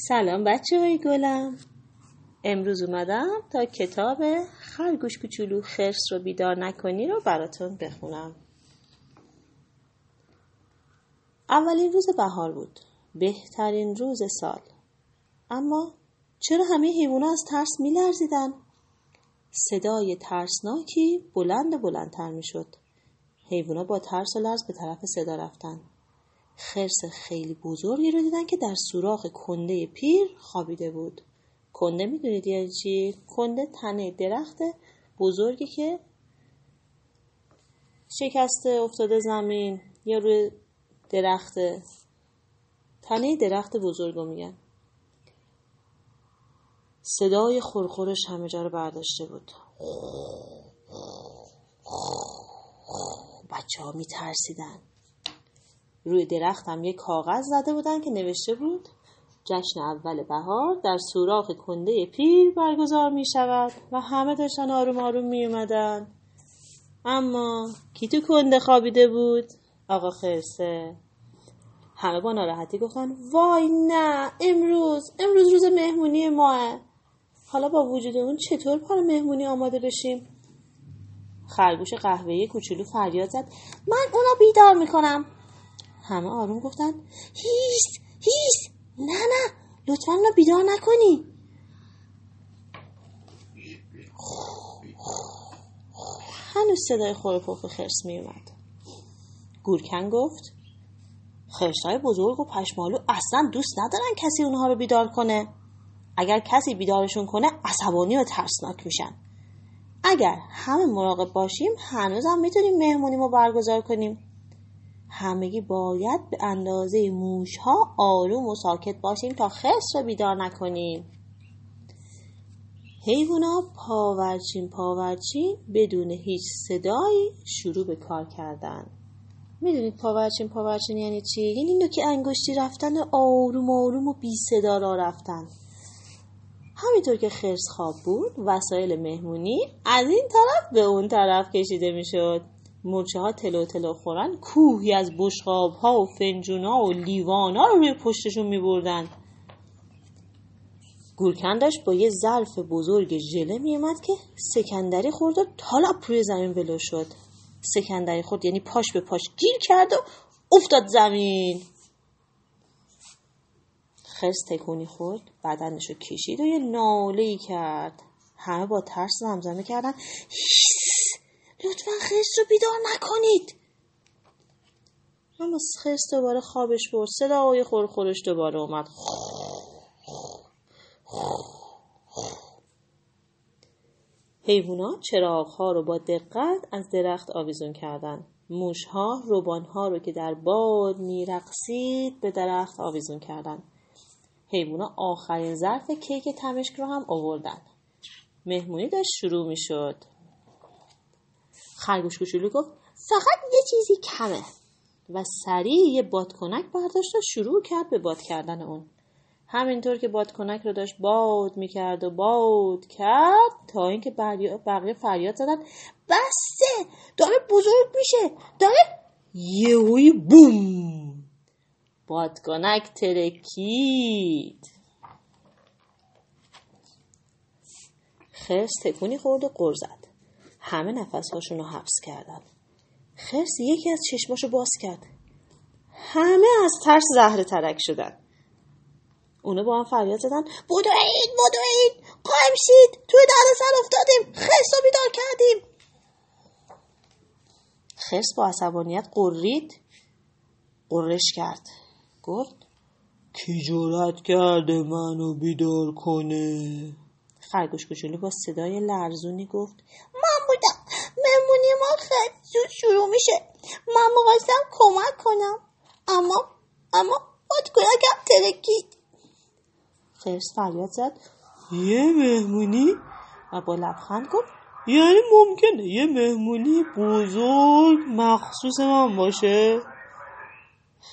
سلام بچه های گلم. امروز اومدم تا کتاب خرگوش کوچولو خرس رو بیدار نکنی رو براتون بخونم. اولین روز بهار بود. بهترین روز سال. اما چرا همه حیوانا از ترس میلرزیدن؟ صدای ترسناکی بلند بلندتر می‌شد. حیوانا با ترس و لرز به طرف صدا رفتن. خرس خیلی بزرگی رو دیدن که در سوراخ کنده پیر خوابیده بود. کنده می‌دونید یعنی چی؟ کنده تنه درخت بزرگی که شکسته افتاده زمین. یا روی درخت تنه درخت بزرگ رو میگن. صدای خورخورش همه جا رو برداشته بود. بچه ها میترسیدن. روی درخت هم یک کاغذ زده بودن که نوشته بود جشن اول بهار در سوراخ کنده پیر برگزار می شود و همه داشتن آروم آروم می اومدن. اما کی تو کنده خوابیده بود؟ آقا خرسه. همه با ناراحتی گفتن وای نه امروز امروز روز مهمونی ماه. حالا با وجود اون چطور پر مهمونی آماده بشیم؟ خرگوش قهوه‌ای کوچولو فریاد زد. من اونا بیدار می‌کنم. همه آروم گفتن هیس هیس نه نه لطفا اونا بیدار نکنی. هنوز صدای خورپف خرس می اومد. گورکن گفت خرسای بزرگ و پشمالو اصلا دوست ندارن کسی اونها رو بیدار کنه. اگر کسی بیدارشون کنه عصبانی و ترسناک میشن. اگر همه مراقب باشیم هنوز هم می‌تونیم مهمونیمو برگزار کنیم. همگی باید به اندازه موش ها آروم و ساکت باشیم تا خرس رو بیدار نکنیم. حیوانا پاورچین پاورچین بدون هیچ صدایی شروع به کار کردن. می‌دونید پاورچین پاورچین یعنی چی؟ یعنی رو نوک انگشتی رفتن آروم آروم و بی صدا راه رفتن. همینطور که خرس خواب بود وسایل مهمونی از این طرف به اون طرف کشیده می‌شد. مورچه ها تلو تلو خورن کوهی از بشقاب ها و فنجون ها و لیوان ها رو روی پشتشون می بردن. گورکن داشت با یه ظرف بزرگ ژله میومد که سکندری خورد و تالاپ روی زمین ولو شد. سکندری خورد یعنی پاش به پاش گیر کرد و افتاد زمین. خرس تکونی خورد بدنشو کشید و یه ناله کرد. همه با ترس زمزمه کردن. لطفا خرس رو بیدار نکنید اما خرس دوباره خوابش برد صدای خورخورش دوباره اومد حیوونا چراغ رو با دقت از درخت آویزون کردند. موش ها روبان ها رو که در باد میرقصید به درخت آویزون کردند. حیوونا آخرین ظرف کیک تمشک رو هم آوردن. مهمونی داشت شروع می شد. خرگوش کوچولو گفت فقط یه چیزی کمه. و سریع یه بادکنک برداشت و شروع کرد به باد کردن اون. همینطور که بادکنک رو داشت باد می‌کرد و باد کرد تا اینکه بقیه فریاد زدن بسته! داره بزرگ میشه! داره یهوی بوم! بادکنک ترکید. خرس تکونی خورد و قر زد. همه نفسهاشون رو حبس کردن. خرس یکی از چشماشو باز کرد. همه از ترس زهره ترک شدن. اونا با هم فریاد زدن بدوید بدوید قایم شید توی درد سر افتادیم خرس رو بیدار کردیم. خرس با عصبانیت قرید قرش کرد. گفت کی جرأت کرده منو بیدار کنه؟ خرگوش کوچولو با صدای لرزونی گفت من بودم مهمونی ما خیلی زود شروع میشه. من می‌خواستم کمک کنم. اما اما بادکنکم ترکید. خرس فریاد زد. یه مهمونی؟ و با لبخند گفت یعنی ممکنه یه مهمونی بزرگ مخصوص من باشه.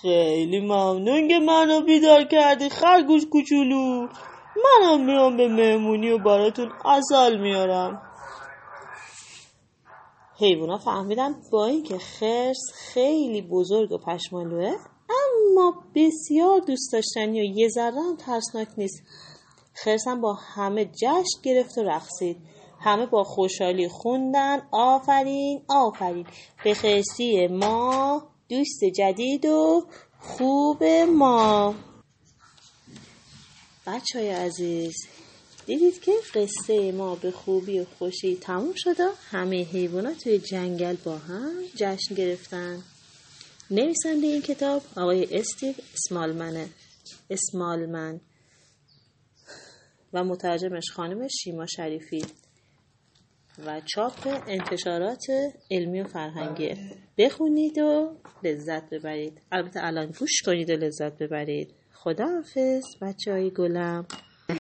خیلی ممنون که منو بیدار کردی خرگوش کوچولو. منم میام به مهمونی و براتون اصل میارم. حیوانا فهمیدن با اینکه خرس خیلی بزرگ و پشمالوه اما بسیار دوست داشتنی و یه ذره هم ترسناک نیست. خرسم با همه جشن گرفت و رقصید. همه با خوشحالی خوندن. آفرین آفرین. به خرسی ما دوست جدید و خوب ما. بچه های عزیز دیدید که قصه ما به خوبی و خوشی تموم شده همه حیوانات توی جنگل با هم جشن گرفتن. نویسنده این کتاب آقای استیو اسمالمنه. اسمالمن. و مترجمش خانم شیما شریفی. و چاپ انتشارات علمی و فرهنگی. بخونید و لذت ببرید. البته الان گوش کنید و لذت ببرید. خداحافظ بچه های گلم.